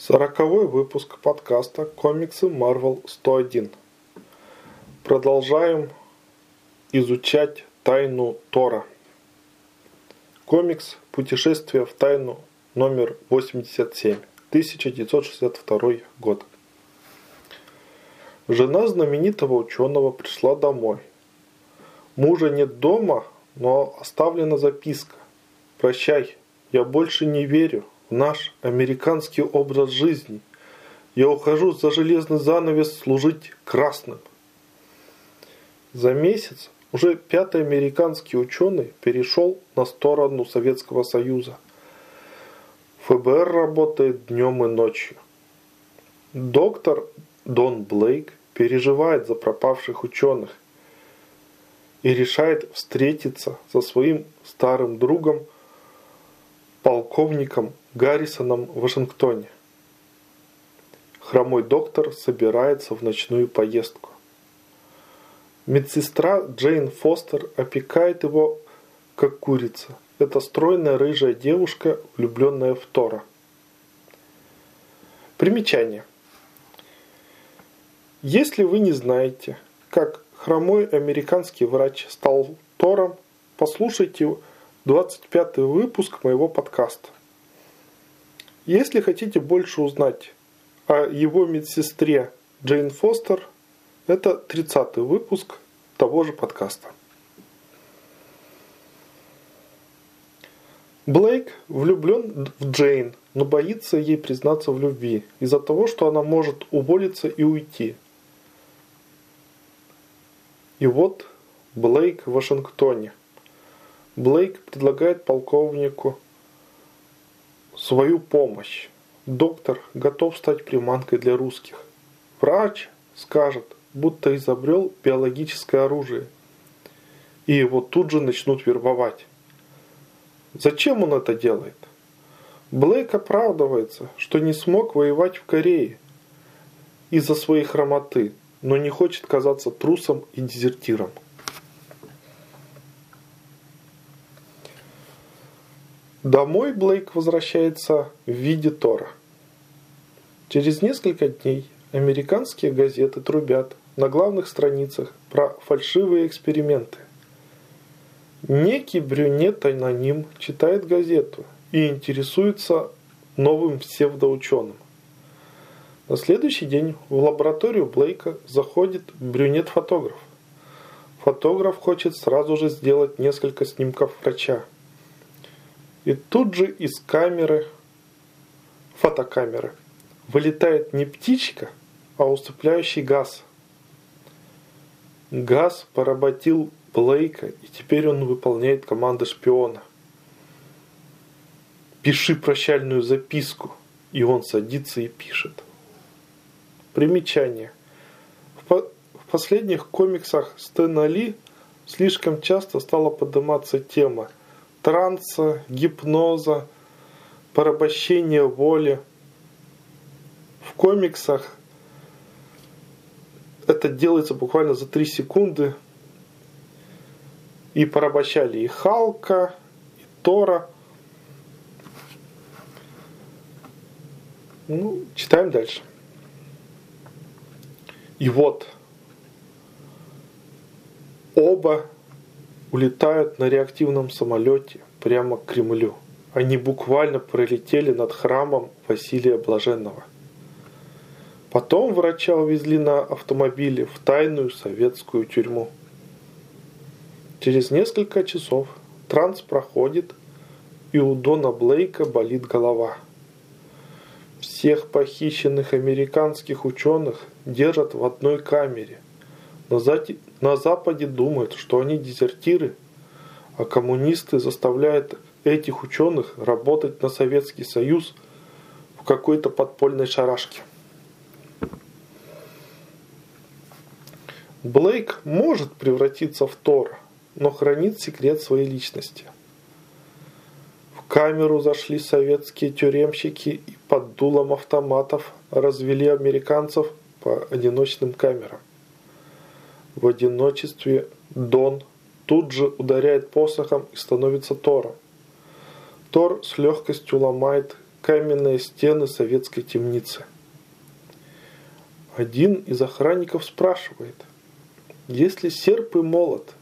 Сороковой выпуск подкаста «Комиксы Marvel 101». Продолжаем изучать тайну Тора. Комикс «Путешествие в тайну» номер 87, 1962 год. Жена знаменитого ученого пришла домой. Мужа нет дома, но оставлена записка. «Прощай, я больше не верю, наш американский образ жизни. Я ухожу за железный занавес служить красным. За месяц уже пятый американский ученый перешел на сторону Советского Союза. ФБР работает днем и ночью. Доктор Дон Блейк переживает за пропавших ученых и решает встретиться со своим старым другом, полковником Гаррисоном в Вашингтоне. Хромой доктор собирается в ночную поездку. Медсестра Джейн Фостер опекает его, как курица. Это стройная рыжая девушка, влюбленная в Тора. Примечание. Если вы не знаете, как хромой американский врач стал Тором, послушайте 25 выпуск моего подкаста. Если хотите больше узнать о его медсестре Джейн Фостер, это 30 выпуск того же подкаста. Блейк влюблен в Джейн, но боится ей признаться в любви из-за того, что она может уволиться и уйти. И вот Блейк в Вашингтоне. Блейк предлагает полковнику свою помощь. Доктор готов стать приманкой для русских. Врач скажет, будто изобрел биологическое оружие. И его тут же начнут вербовать. Зачем он это делает? Блейк оправдывается, что не смог воевать в Корее из-за своей хромоты, но не хочет казаться трусом и дезертиром. Домой Блейк возвращается в виде Тора. Через несколько дней американские газеты трубят на главных страницах про фальшивые эксперименты. Некий брюнет-аноним читает газету и интересуется новым псевдоученым. На следующий день в лабораторию Блейка заходит брюнет-фотограф. Фотограф хочет сразу же сделать несколько снимков врача – и тут же из камеры, фотокамеры, вылетает не птичка, а усыпляющий газ. Газ поработил Блейка, и теперь он выполняет команды шпиона. «Пиши прощальную записку», и он садится и пишет. Примечание. В, в последних комиксах Стэна Ли слишком часто стала подниматься тема – транса, гипноза, порабощения воли. В комиксах это делается буквально за 3 секунды. И порабощали и Халка, и Тора. Ну, читаем дальше. И вот оба улетают на реактивном самолете прямо к Кремлю. Они буквально пролетели над храмом Василия Блаженного. Потом врача увезли на автомобиле в тайную советскую тюрьму. Через несколько часов транс проходит, и у Дона Блейка болит голова. Всех похищенных американских ученых держат в одной камере – на Западе думают, что они дезертиры, а коммунисты заставляют этих ученых работать на Советский Союз в какой-то подпольной шарашке. Блейк может превратиться в Тора, но хранит секрет своей личности. В камеру зашли советские тюремщики и под дулом автоматов развели американцев по одиночным камерам. В одиночестве Дон тут же ударяет посохом и становится Тором. Тор с легкостью ломает каменные стены советской темницы. Один из охранников спрашивает, если серп и молот –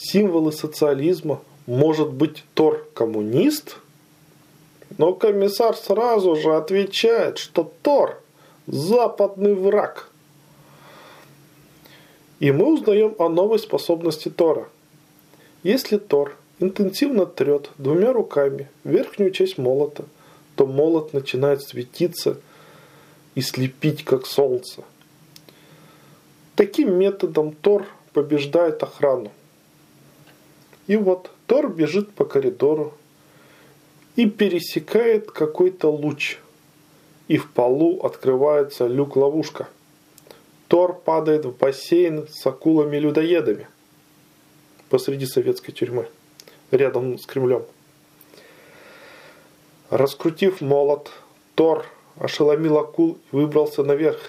символы социализма, может быть Тор коммунист? Но комиссар сразу же отвечает, что Тор – западный враг. И мы узнаем о новой способности Тора. Если Тор интенсивно трет двумя руками верхнюю часть молота, то молот начинает светиться и слепить, как солнце. Таким методом Тор побеждает охрану. И вот Тор бежит по коридору и пересекает какой-то луч. И в полу открывается люк-ловушка. Тор падает в бассейн с акулами-людоедами посреди советской тюрьмы рядом с Кремлем. Раскрутив молот, Тор ошеломил акул и выбрался наверх.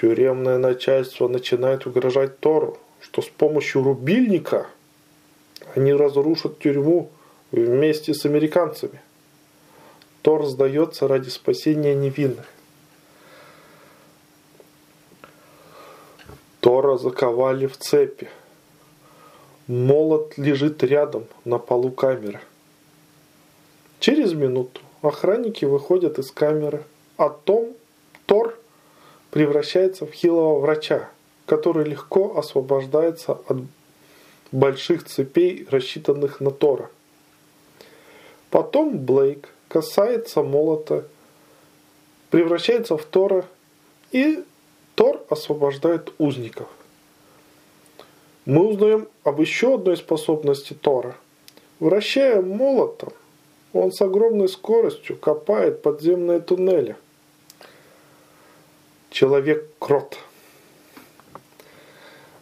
Тюремное начальство начинает угрожать Тору, что с помощью рубильника они разрушат тюрьму вместе с американцами. Тор сдается ради спасения невинных. Тора заковали в цепи. Молот лежит рядом на полу камеры. Через минуту охранники выходят из камеры, а Том, Тор превращается в хилого врача, который легко освобождается от больших цепей, рассчитанных на Тора. Потом Блейк касается молота, превращается в Тора, и Тор освобождает узников – мы узнаем об еще одной способности Тора. Вращая молотом, он с огромной скоростью копает подземные туннели. Человек-крот.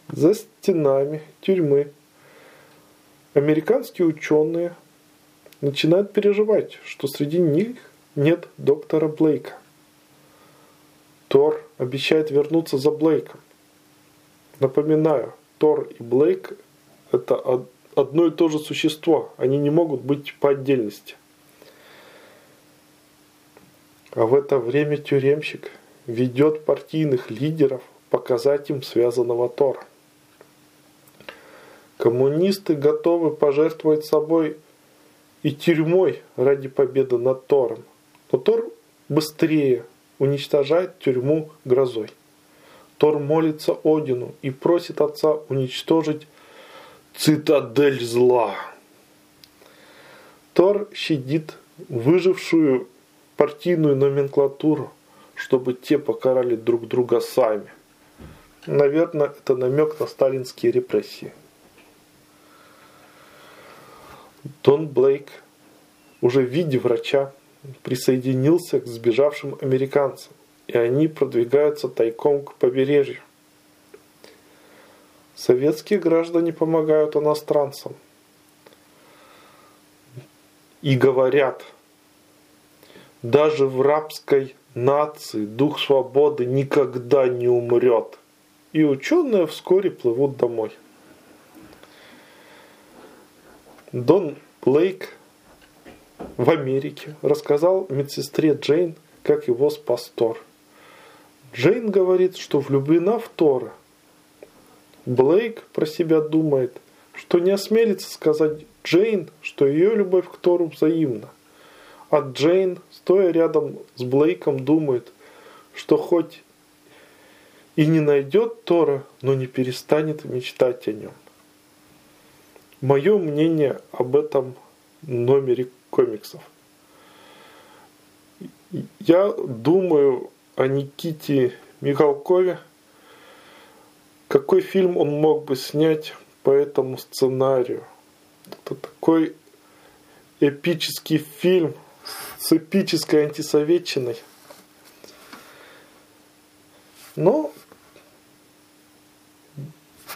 За стенами тюрьмы американские ученые начинают переживать, что среди них нет доктора Блейка. Тор обещает вернуться за Блейком. Напоминаю, Тор и Блейк – это одно и то же существо. Они не могут быть по отдельности. А в это время тюремщик ведет партийных лидеров показать им связанного Тора. Коммунисты готовы пожертвовать собой и тюрьмой ради победы над Тором. Но Тор быстрее уничтожает тюрьму грозой. Тор молится Одину и просит отца уничтожить цитадель зла. Тор щадит выжившую партийную номенклатуру, чтобы те покарали друг друга сами. Наверное, это намек на сталинские репрессии. Дон Блейк, уже в виде врача, присоединился к сбежавшим американцам и они продвигаются тайком к побережью. Советские граждане помогают иностранцам и говорят, даже в рабской нации дух свободы никогда не умрет. И ученые вскоре плывут домой. Дон Блейк в Америке рассказал медсестре Джейн, как его спас Тор. Джейн говорит, что влюблена в Тора. Блейк про себя думает, что не осмелится сказать Джейн, что ее любовь к Тору взаимна. А Джейн, стоя рядом с Блейком, думает, что хоть и не найдет Тора, но не перестанет мечтать о нем. Мое мнение об этом номере комиксов. Я думаю, о Никите Михалкове. Какой фильм он мог бы снять по этому сценарию? Это такой эпический фильм с эпической антисоветчиной. Но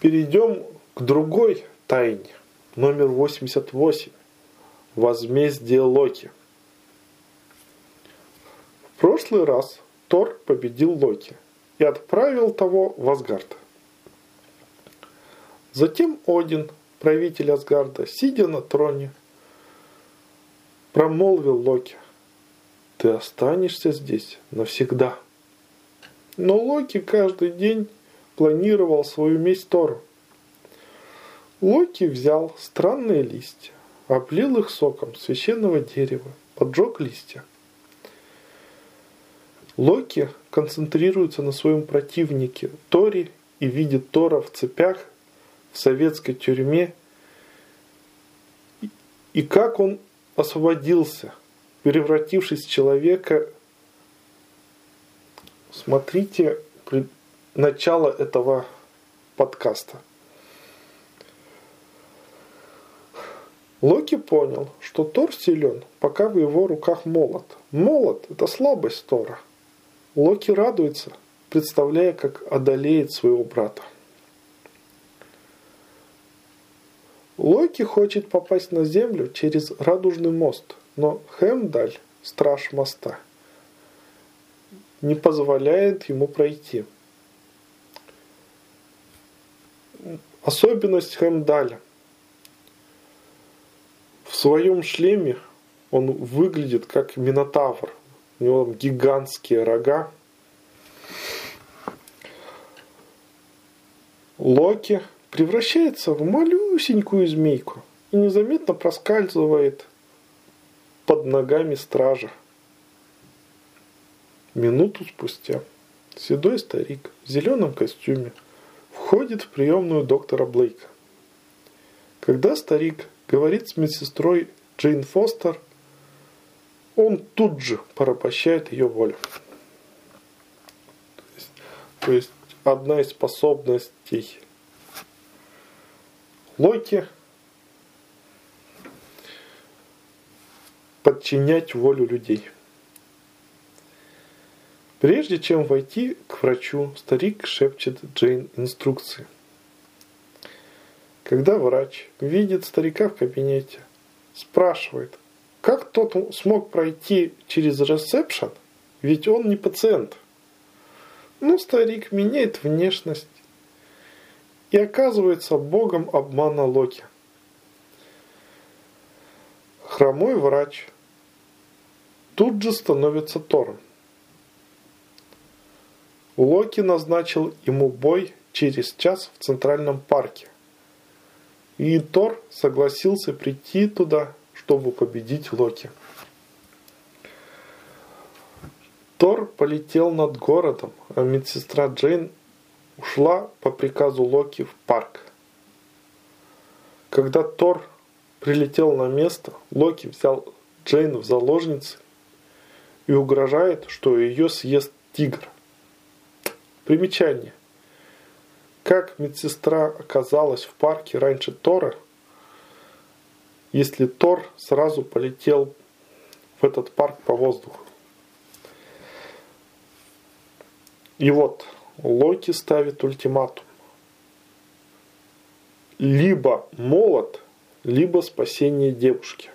перейдем к другой тайне. Номер 88. Возмездие Локи. В прошлый раз Тор победил Локи и отправил того в Асгард. Затем Один, правитель Асгарда, сидя на троне, промолвил Локи, ты останешься здесь навсегда. Но Локи каждый день планировал свою месть Тору. Локи взял странные листья, облил их соком священного дерева, поджег листья. Локи концентрируется на своем противнике Тори и видит Тора в цепях в советской тюрьме и как он освободился, превратившись в человека. Смотрите начало этого подкаста. Локи понял, что Тор силен, пока в его руках молот. Молот – это слабость Тора. Локи радуется, представляя, как одолеет своего брата. Локи хочет попасть на землю через радужный мост, но Хемдаль, страж моста, не позволяет ему пройти. Особенность Хемдаля. Своем шлеме он выглядит как минотавр. У него гигантские рога. Локи превращается в малюсенькую змейку и незаметно проскальзывает под ногами стража. Минуту спустя седой старик в зеленом костюме входит в приемную доктора Блейка. Когда старик говорит с медсестрой Джейн Фостер, он тут же порабощает ее волю. То есть одна из способностей Локи подчинять волю людей. Прежде чем войти к врачу, старик шепчет Джейн инструкции. Когда врач видит старика в кабинете, спрашивает, как тот смог пройти через ресепшн, ведь он не пациент. Но старик меняет внешность, и оказывается богом обмана Локи. Хромой врач тут же становится Тором. Локи назначил ему бой через час в Центральном парке. И Тор согласился прийти туда, чтобы победить Локи. Тор полетел над городом, а медсестра Джейн ушла по приказу Локи в парк. Когда Тор прилетел на место, Локи взял Джейн в заложницы и угрожает, что ее съест тигр. Примечание. Как медсестра оказалась в парке раньше Тора, если Тор сразу полетел в этот парк по воздуху? И вот, Локи ставит ультиматум. Либо молот, либо спасение девушки.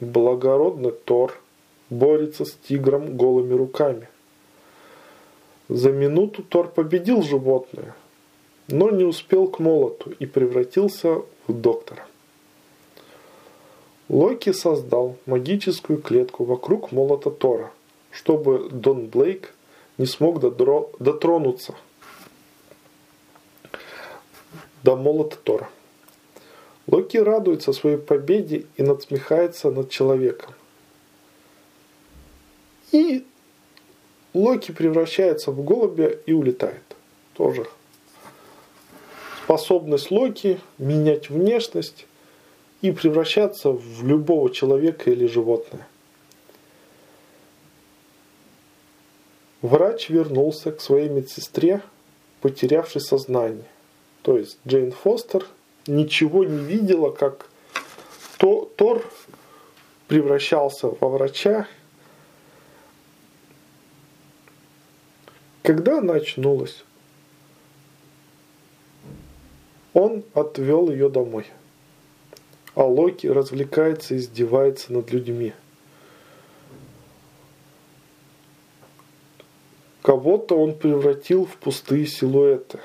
Благородный Тор борется с тигром голыми руками. За минуту Тор победил животное, но не успел к молоту и превратился в доктора. Локи создал магическую клетку вокруг молота Тора, чтобы Дон Блейк не смог дотронуться до молота Тора. Локи радуется своей победе и надсмехается над человеком. И Локи превращается в голубя и улетает. Тоже способность Локи менять внешность и превращаться в любого человека или животное. Врач вернулся к своей медсестре, потерявшей сознание. То есть Джейн Фостер ничего не видела, как то, Тор превращался во врача. Когда она очнулась, он отвел ее домой. А Локи развлекается и издевается над людьми – Кого-то он превратил в пустые силуэты.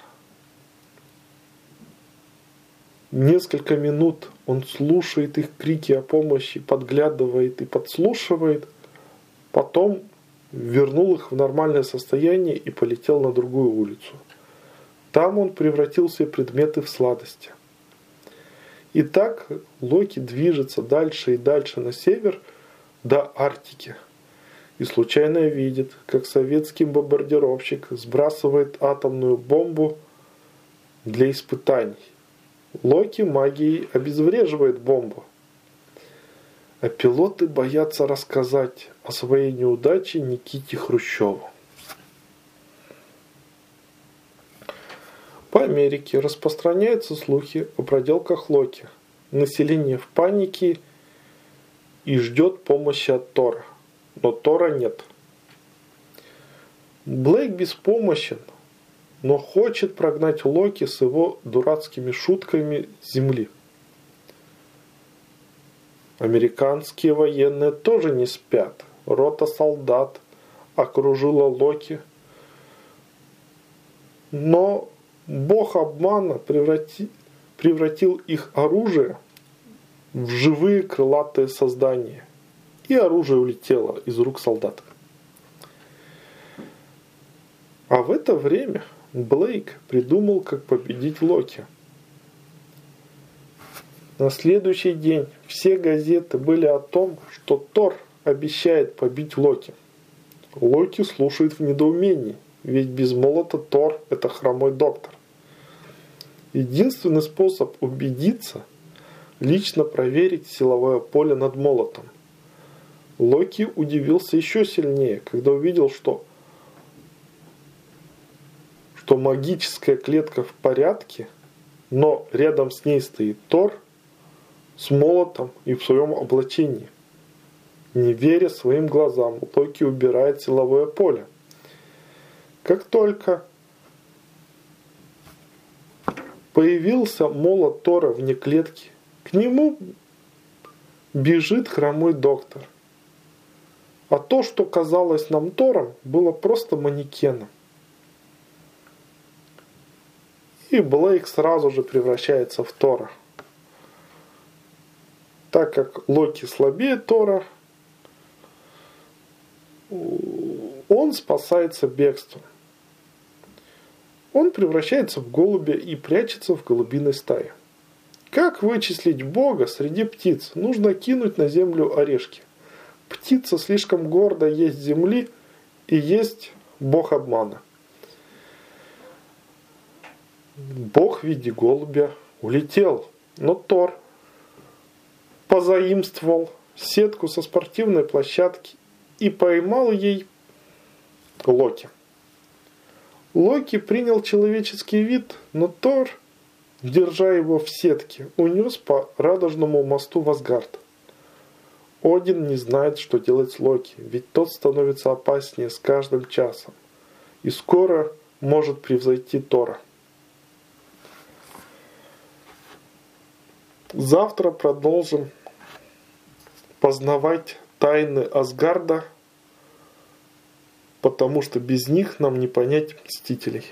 Несколько минут он слушает их крики о помощи, подглядывает и подслушивает, Потом вернул их в нормальное состояние и полетел на другую улицу. Там он превратил все предметы в сладости. И так Локи движется дальше и дальше на север до Арктики. И случайно видит, как советский бомбардировщик сбрасывает атомную бомбу для испытаний. Локи магией обезвреживает бомбу. А пилоты боятся рассказать о своей неудаче Никите Хрущеву. По Америке распространяются слухи о проделках Локи. Население в панике и ждет помощи от Тора. Но Тора нет. Блейк беспомощен, но хочет прогнать Локи с его дурацкими шутками земли. Американские военные тоже не спят. Рота солдат окружила Локи. Но бог обмана преврати, превратил их оружие в живые крылатые создания. И оружие улетело из рук солдат. А в это время Блейк придумал, как победить Локи. На следующий день все газеты были о том, что Тор обещает побить Локи. Локи слушает в недоумении, ведь без молота Тор – это хромой доктор. Единственный способ убедиться – лично проверить силовое поле над молотом. Локи удивился еще сильнее, когда увидел, что, что магическая клетка в порядке, но рядом с ней стоит Тор с молотом и в своем облачении. Не веря своим глазам, Локи убирает силовое поле. Как только Появился молот Тора вне клетки. К нему бежит хромой доктор. А то, что казалось нам Тором, было просто манекеном. И Блейк сразу же превращается в Тора. Так как Локи слабее Тора, он спасается бегством он превращается в голубя и прячется в голубиной стае. Как вычислить Бога среди птиц? Нужно кинуть на землю орешки. Птица слишком гордо есть земли и есть Бог обмана. Бог в виде голубя улетел, но Тор позаимствовал сетку со спортивной площадки и поймал ей Локи. Локи принял человеческий вид, но Тор, держа его в сетке, унес по радужному мосту в Асгард. Один не знает, что делать с Локи, ведь тот становится опаснее с каждым часом и скоро может превзойти Тора. Завтра продолжим познавать тайны Асгарда – потому что без них нам не понять Мстителей.